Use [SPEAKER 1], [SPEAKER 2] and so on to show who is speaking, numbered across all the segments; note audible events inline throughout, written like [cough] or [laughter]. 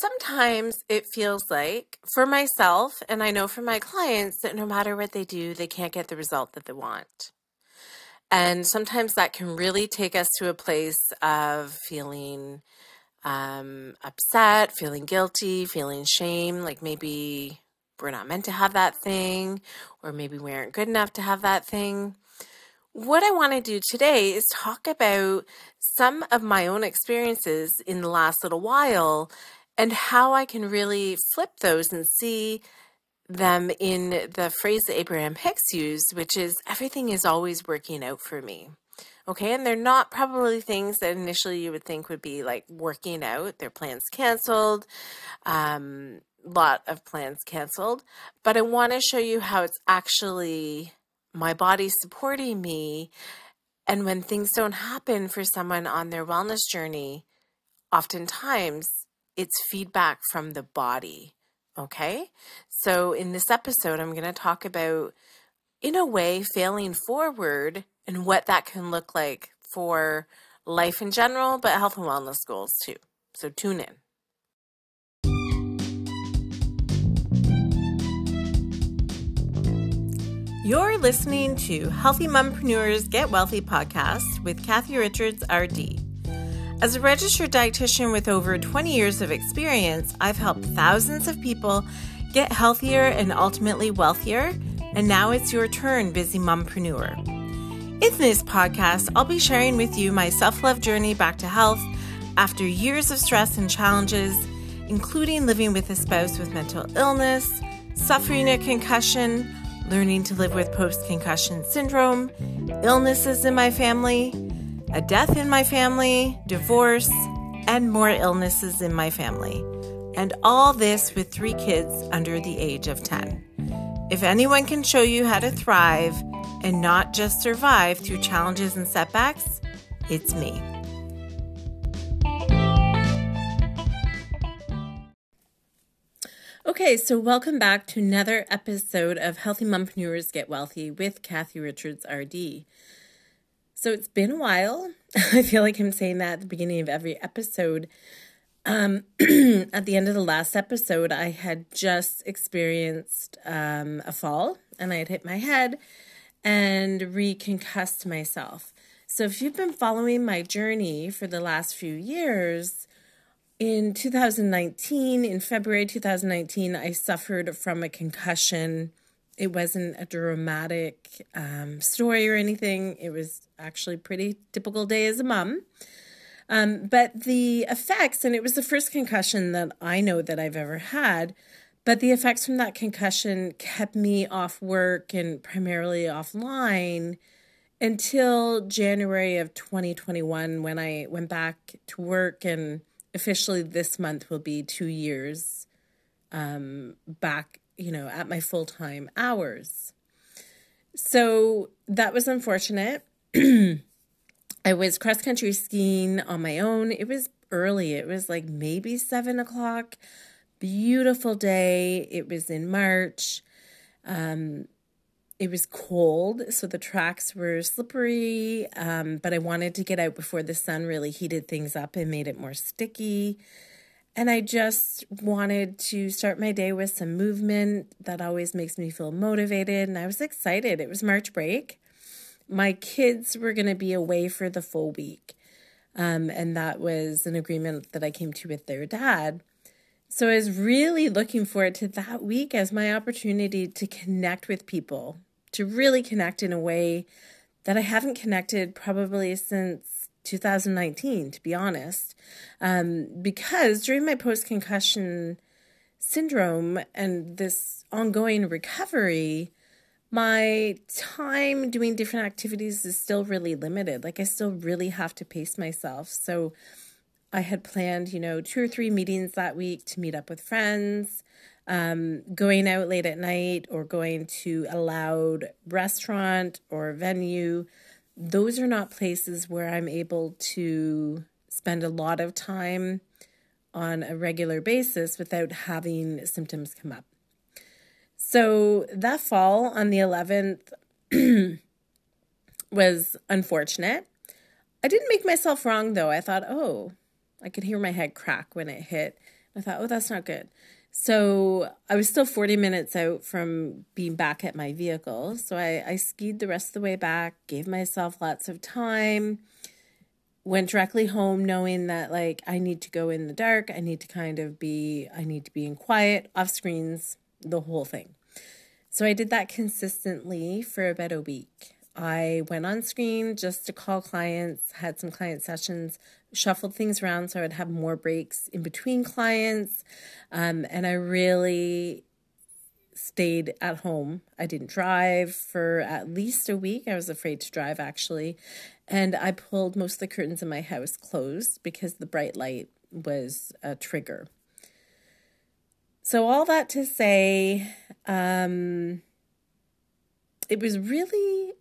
[SPEAKER 1] sometimes it feels like for myself, and I know for my clients, that no matter what they do, they can't get the result that they want. And sometimes that can really take us to a place of feeling um, upset, feeling guilty, feeling shame, like maybe we're not meant to have that thing, or maybe we aren't good enough to have that thing. What I want to do today is talk about some of my own experiences in the last little while and how I can really flip those and see them in the phrase that Abraham Hicks used, which is everything is always working out for me. Okay, and they're not probably things that initially you would think would be like working out. Their plans canceled, um, lot of plans canceled. But I want to show you how it's actually my body supporting me. And when things don't happen for someone on their wellness journey, oftentimes it's feedback from the body. Okay. So in this episode, I'm going to talk about, in a way, failing forward and what that can look like for life in general, but health and wellness goals too. So tune in. You're listening to Healthy Mompreneurs Get Wealthy podcast with Cathy Richards, RD. As a registered dietitian with over 20 years of experience, I've helped thousands of people get healthier and ultimately wealthier. And now it's your turn, busy mompreneur. In this podcast, I'll be sharing with you my self love journey back to health after years of stress and challenges, including living with a spouse with mental illness, suffering a concussion learning to live with post concussion syndrome, illnesses in my family, a death in my family, divorce, and more illnesses in my family. And all this with three kids under the age of 10. If anyone can show you how to thrive and not just survive through challenges and setbacks, it's me. Okay, so welcome back to another episode of Healthy Mompreneurs Get Wealthy with Cathy Richards, RD. So it's been a while. [laughs] I feel like I'm saying that at the beginning of every episode. Um, [clears throat] at the end of the last episode, I had just experienced um, a fall and I had hit my head and reconcussed myself. So if you've been following my journey for the last few years, in 2019, in February 2019, I suffered from a concussion. It wasn't a dramatic um, story or anything. It was actually pretty typical day as a mom. Um, but the effects, and it was the first concussion that I know that I've ever had, but the effects from that concussion kept me off work and primarily offline until January of 2021 when I went back to work and officially this month will be two years um, back, you know, at my full time hours. So that was unfortunate. [clears throat] I was cross country skiing on my own. It was early, it was like maybe seven o'clock. Beautiful day. It was in March. Um, it was cold, so the tracks were slippery, um, but I wanted to get out before the sun really heated things up and made it more sticky. And I just wanted to start my day with some movement that always makes me feel motivated. And I was excited. It was March break. My kids were going to be away for the full week. Um, and that was an agreement that I came to with their dad. So I was really looking forward to that week as my opportunity to connect with people, to really connect in a way that I haven't connected probably since 2019, to be honest. Um, because during my post concussion syndrome and this ongoing recovery, my time doing different activities is still really limited. Like, I still really have to pace myself. So, I had planned, you know, two or three meetings that week to meet up with friends um, going out late at night or going to a loud restaurant or venue, those are not places where I'm able to spend a lot of time on a regular basis without having symptoms come up. So that fall on the 11th [clears throat] was unfortunate. I didn't make myself wrong though. I thought, oh, I could hear my head crack when it hit I thought, oh, that's not good. So I was still 40 minutes out from being back at my vehicle. So I, I skied the rest of the way back, gave myself lots of time, went directly home knowing that like I need to go in the dark. I need to kind of be, I need to be in quiet, off screens, the whole thing. So I did that consistently for about a week. I went on screen just to call clients, had some client sessions, shuffled things around so I would have more breaks in between clients. Um, and I really stayed at home. I didn't drive for at least a week. I was afraid to drive actually. And I pulled most of the curtains in my house closed because the bright light was a trigger. So, all that to say, um, it was really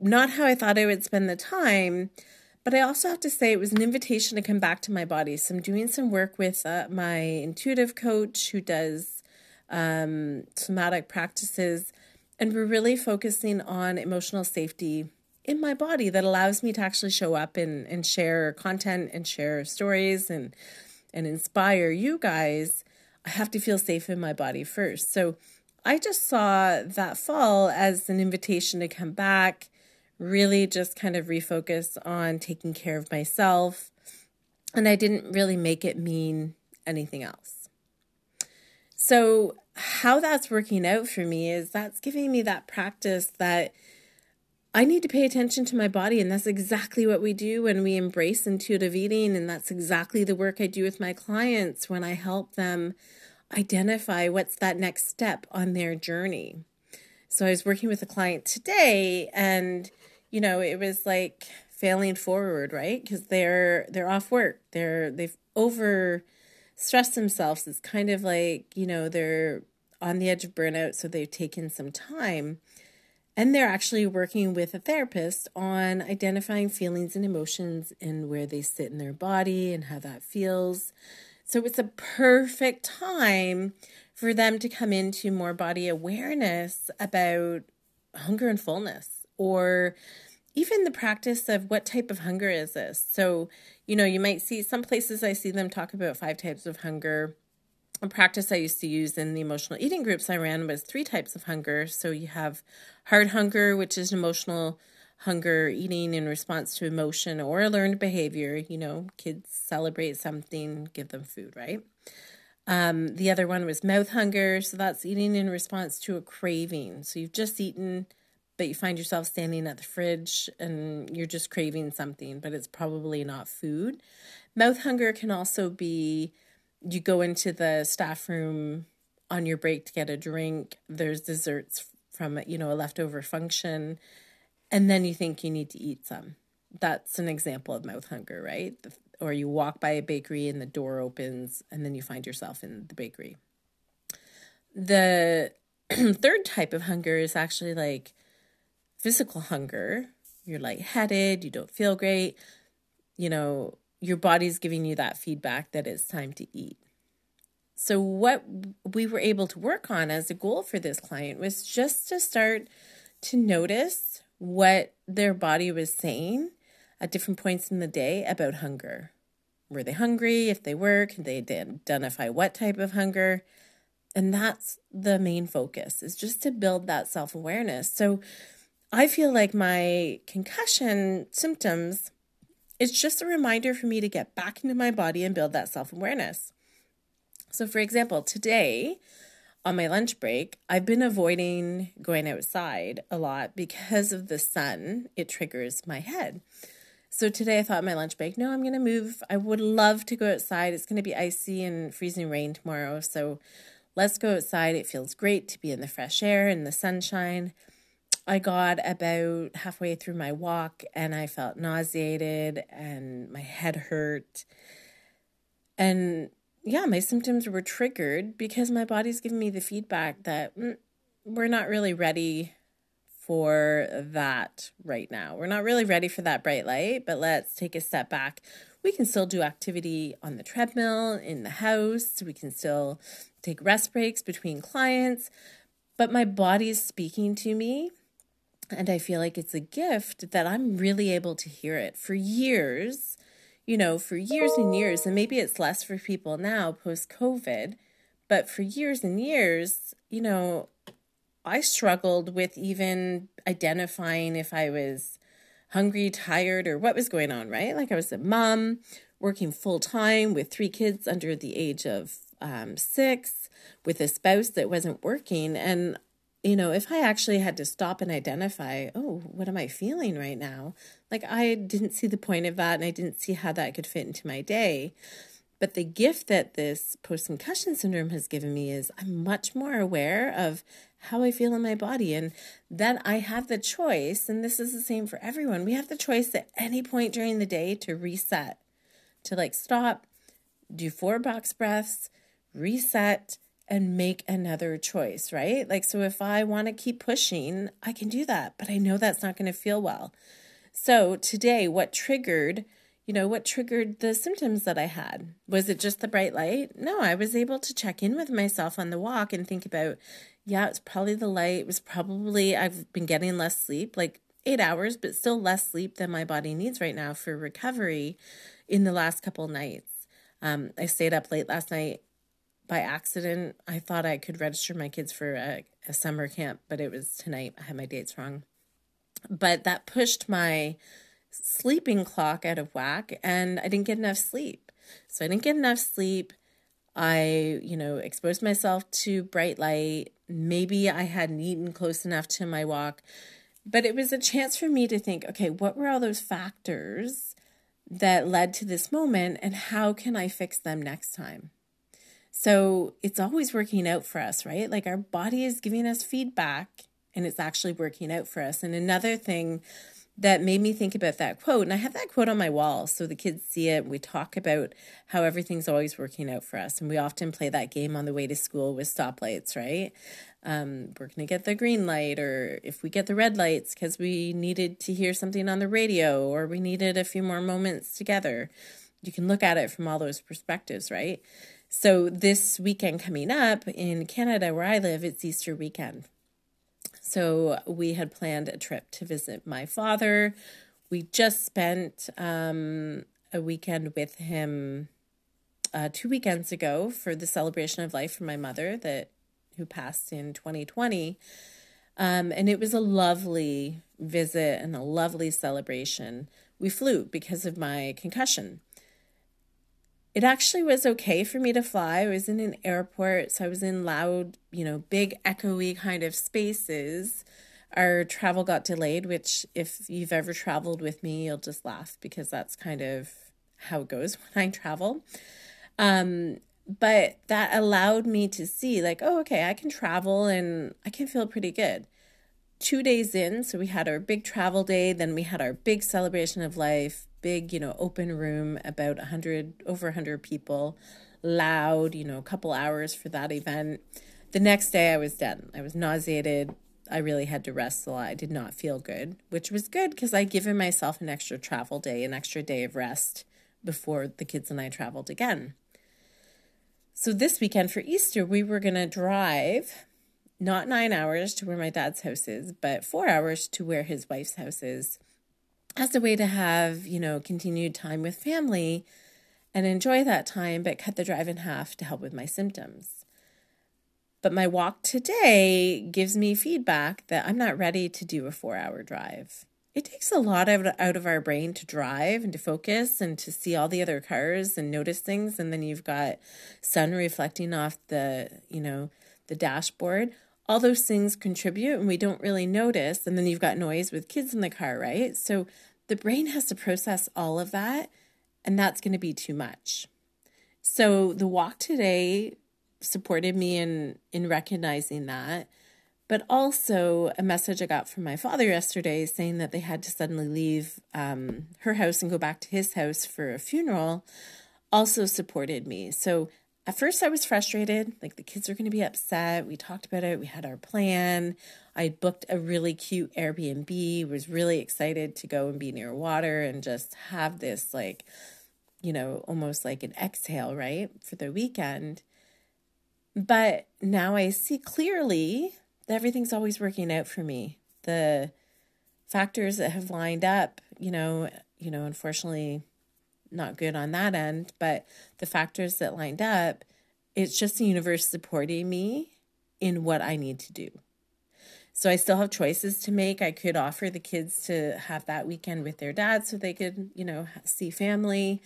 [SPEAKER 1] not how I thought I would spend the time, but I also have to say it was an invitation to come back to my body. So, I'm doing some work with uh, my intuitive coach who does um, somatic practices, and we're really focusing on emotional safety in my body that allows me to actually show up and, and share content and share stories and and inspire you guys, I have to feel safe in my body first. So I just saw that fall as an invitation to come back, really just kind of refocus on taking care of myself. And I didn't really make it mean anything else. So, how that's working out for me is that's giving me that practice that I need to pay attention to my body. And that's exactly what we do when we embrace intuitive eating. And that's exactly the work I do with my clients when I help them identify what's that next step on their journey. So I was working with a client today and you know, it was like failing forward, right? Because they're they're off work. They're they've over stressed themselves. It's kind of like, you know, they're on the edge of burnout, so they've taken some time and they're actually working with a therapist on identifying feelings and emotions and where they sit in their body and how that feels. So it's a perfect time for them to come into more body awareness about hunger and fullness or even the practice of what type of hunger is this. So, you know, you might see some places I see them talk about five types of hunger a practice I used to use in the emotional eating groups I ran was three types of hunger. So you have heart hunger, which is emotional hunger, eating in response to emotion or a learned behavior. You know, kids celebrate something, give them food, right? Um, the other one was mouth hunger. So that's eating in response to a craving. So you've just eaten, but you find yourself standing at the fridge and you're just craving something, but it's probably not food. Mouth hunger can also be you go into the staff room on your break to get a drink. There's desserts from you know a leftover function, and then you think you need to eat some. That's an example of mouth hunger, right? Or you walk by a bakery and the door opens, and then you find yourself in the bakery. The [clears throat] third type of hunger is actually like physical hunger. You're lightheaded, you don't feel great, you know, your body's giving you that feedback that it's time to eat. So, what we were able to work on as a goal for this client was just to start to notice what their body was saying at different points in the day about hunger. Were they hungry? If they were, can they identify what type of hunger? And that's the main focus is just to build that self awareness. So I feel like my concussion symptoms it's just a reminder for me to get back into my body and build that self awareness. So, for example, today on my lunch break, I've been avoiding going outside a lot because of the sun. It triggers my head. So today I thought my lunch break, no, I'm going to move. I would love to go outside. It's going to be icy and freezing rain tomorrow. So let's go outside. It feels great to be in the fresh air and the sunshine. I got about halfway through my walk and I felt nauseated and my head hurt. And yeah, my symptoms were triggered because my body's giving me the feedback that mm, we're not really ready for that right now. We're not really ready for that bright light, but let's take a step back. We can still do activity on the treadmill, in the house. We can still take rest breaks between clients. But my body is speaking to me and I feel like it's a gift that I'm really able to hear it. For years, you know, for years and years, and maybe it's less for people now post COVID, but for years and years, you know, I struggled with even identifying if I was hungry, tired, or what was going on, right? Like I was a mom working full time with three kids under the age of um, six, with a spouse that wasn't working. And, you know, if I actually had to stop and identify, oh, what am I feeling right now? Like I didn't see the point of that and I didn't see how that could fit into my day. But the gift that this post concussion syndrome has given me is I'm much more aware of how I feel in my body and that I have the choice, and this is the same for everyone. We have the choice at any point during the day to reset, to like stop, do four box breaths, reset, and make another choice, right? Like, so if I want to keep pushing, I can do that, but I know that's not going to feel well. So today, what triggered, you know, what triggered the symptoms that I had? Was it just the bright light? No, I was able to check in with myself on the walk and think about, yeah, it's probably the light. It was probably, I've been getting less sleep, like eight hours, but still less sleep than my body needs right now for recovery in the last couple nights. Um, I stayed up late last night by accident. I thought I could register my kids for a, a summer camp, but it was tonight. I had my dates wrong but that pushed my sleeping clock out of whack and I didn't get enough sleep. So I didn't get enough sleep. I, you know, exposed myself to bright light. Maybe I hadn't eaten close enough to my walk, but it was a chance for me to think, okay, what were all those factors that led to this moment and how can I fix them next time? So it's always working out for us, right? Like our body is giving us feedback and it's actually working out for us. And another thing that made me think about that quote, and I have that quote on my wall so the kids see it. We talk about how everything's always working out for us. And we often play that game on the way to school with stoplights, right? Um, we're going to get the green light, or if we get the red lights because we needed to hear something on the radio, or we needed a few more moments together. You can look at it from all those perspectives, right? So, this weekend coming up in Canada, where I live, it's Easter weekend. So we had planned a trip to visit my father. We just spent um, a weekend with him uh, two weekends ago for the celebration of life for my mother that who passed in 2020. Um, and it was a lovely visit and a lovely celebration. We flew because of my concussion it actually was okay for me to fly. I was in an airport, so I was in loud, you know, big echoey kind of spaces. Our travel got delayed, which, if you've ever traveled with me, you'll just laugh because that's kind of how it goes [laughs] when I travel. Um, but that allowed me to see, like, oh, okay, I can travel and I can feel pretty good. Two days in, so we had our big travel day, then we had our big celebration of life big, you know, open room, about 100, over 100 people, loud, you know, a couple hours for that event. The next day I was done. I was nauseated. I really had to rest a lot. I did not feel good, which was good because I'd given myself an extra travel day, an extra day of rest before the kids and I traveled again. So this weekend for Easter, we were going to drive not nine hours to where my dad's house is, but four hours to where his wife's house is as a way to have, you know, continued time with family and enjoy that time, but cut the drive in half to help with my symptoms. But my walk today gives me feedback that I'm not ready to do a four hour drive. It takes a lot out of our brain to drive and to focus and to see all the other cars and notice things. And then you've got sun reflecting off the, you know, the dashboard all those things contribute and we don't really notice. And then you've got noise with kids in the car, right? So the brain has to process all of that, and that's going to be too much. So the walk today supported me in in recognizing that but also a message I got from my father yesterday saying that they had to suddenly leave um, her house and go back to his house for a funeral also supported me. So at first I was frustrated, like the kids are going to be upset. We talked about it, we had our plan. I booked a really cute Airbnb, was really excited to go and be near water and just have this like you know, almost like an exhale, right, for the weekend. But now I see clearly that everything's always working out for me. The factors that have lined up, you know, you know, unfortunately not good on that end. But the factors that lined up, it's just the universe supporting me in what I need to do. So I still have choices to make. I could offer the kids to have that weekend with their dad so they could, you know, see family.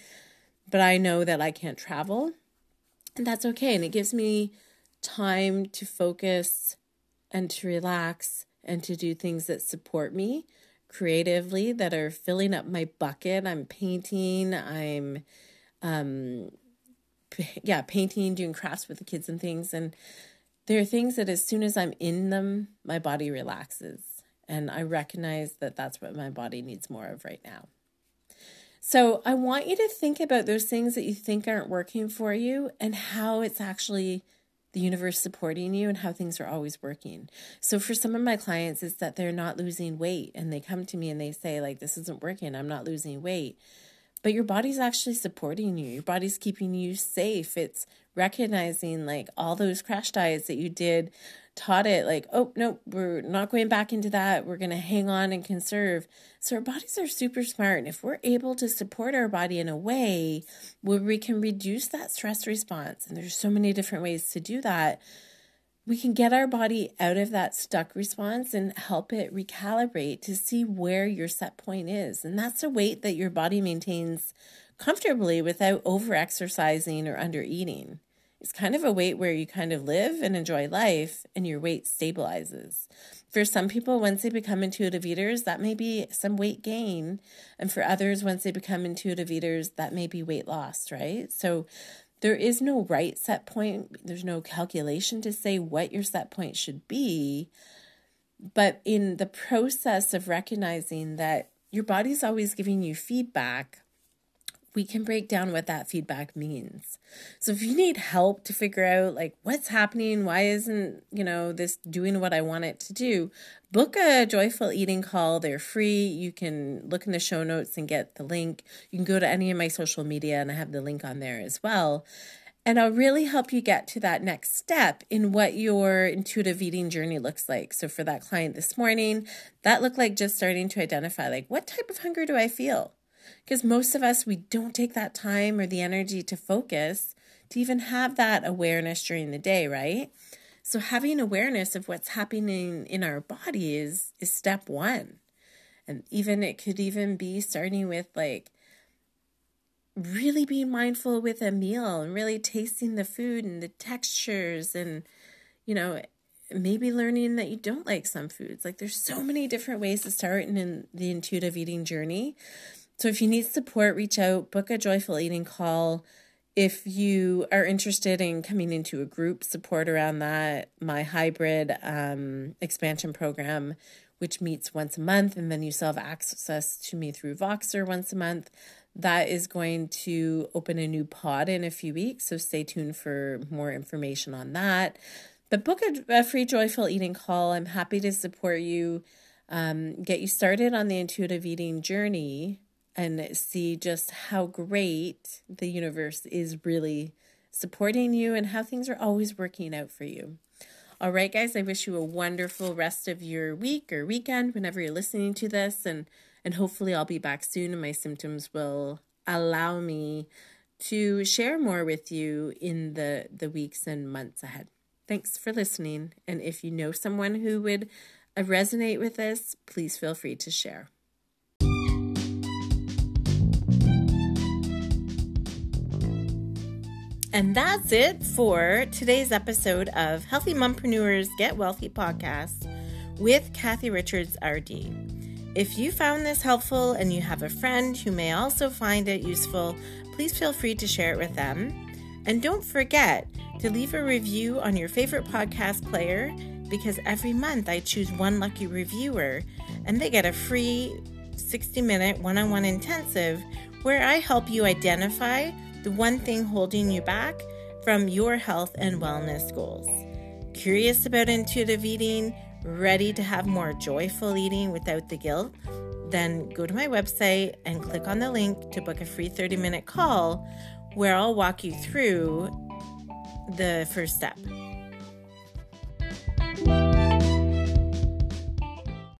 [SPEAKER 1] But I know that I can't travel. And that's okay. And it gives me time to focus and to relax and to do things that support me creatively that are filling up my bucket. I'm painting, I'm um yeah, painting, doing crafts with the kids and things and there are things that as soon as I'm in them, my body relaxes and I recognize that that's what my body needs more of right now. So, I want you to think about those things that you think aren't working for you and how it's actually the universe supporting you and how things are always working. So for some of my clients it's that they're not losing weight and they come to me and they say like this isn't working, I'm not losing weight. But your body's actually supporting you. Your body's keeping you safe. It's recognizing like all those crash diets that you did taught it like, oh, no, we're not going back into that. We're going to hang on and conserve. So our bodies are super smart. And if we're able to support our body in a way where we can reduce that stress response, and there's so many different ways to do that, we can get our body out of that stuck response and help it recalibrate to see where your set point is. And that's a weight that your body maintains comfortably without over exercising or under eating. It's kind of a weight where you kind of live and enjoy life and your weight stabilizes. For some people, once they become intuitive eaters, that may be some weight gain. And for others, once they become intuitive eaters, that may be weight loss, right? So there is no right set point. There's no calculation to say what your set point should be. But in the process of recognizing that your body's always giving you feedback, we can break down what that feedback means. So if you need help to figure out like what's happening, why isn't, you know, this doing what I want it to do, book a joyful eating call. They're free. You can look in the show notes and get the link. You can go to any of my social media and I have the link on there as well. And I'll really help you get to that next step in what your intuitive eating journey looks like. So for that client this morning, that looked like just starting to identify like what type of hunger do I feel? Because most of us, we don't take that time or the energy to focus to even have that awareness during the day, right? So having awareness of what's happening in our body is, is step one. And even it could even be starting with like really being mindful with a meal and really tasting the food and the textures and you know maybe learning that you don't like some foods like there's so many different ways to start in the intuitive eating journey so if you need support, reach out, book a joyful eating call. If you are interested in coming into a group support around that, my hybrid um, expansion program, which meets once a month, and then you still have access to me through Voxer once a month. That is going to open a new pod in a few weeks, so stay tuned for more information on that. But book a, a free joyful eating call. I'm happy to support you, um, get you started on the intuitive eating journey and see just how great the universe is really supporting you and how things are always working out for you. All right, guys, I wish you a wonderful rest of your week or weekend whenever you're listening to this and and hopefully I'll be back soon and my symptoms will allow me to share more with you in the the weeks and months ahead. Thanks for listening and if you know someone who would resonate with this, please feel free to share. And that's it for today's episode of Healthy Mompreneurs Get Wealthy podcast with Cathy Richards, RD. If you found this helpful and you have a friend who may also find it useful, please feel free to share it with them. And don't forget to leave a review on your favorite podcast player because every month I choose one lucky reviewer and they get a free 60 minute one on one intensive where I help you identify the one thing holding you back from your health and wellness goals. Curious about intuitive eating? Ready to have more joyful eating without the guilt? Then go to my website and click on the link to book a free 30 minute call where I'll walk you through the first step.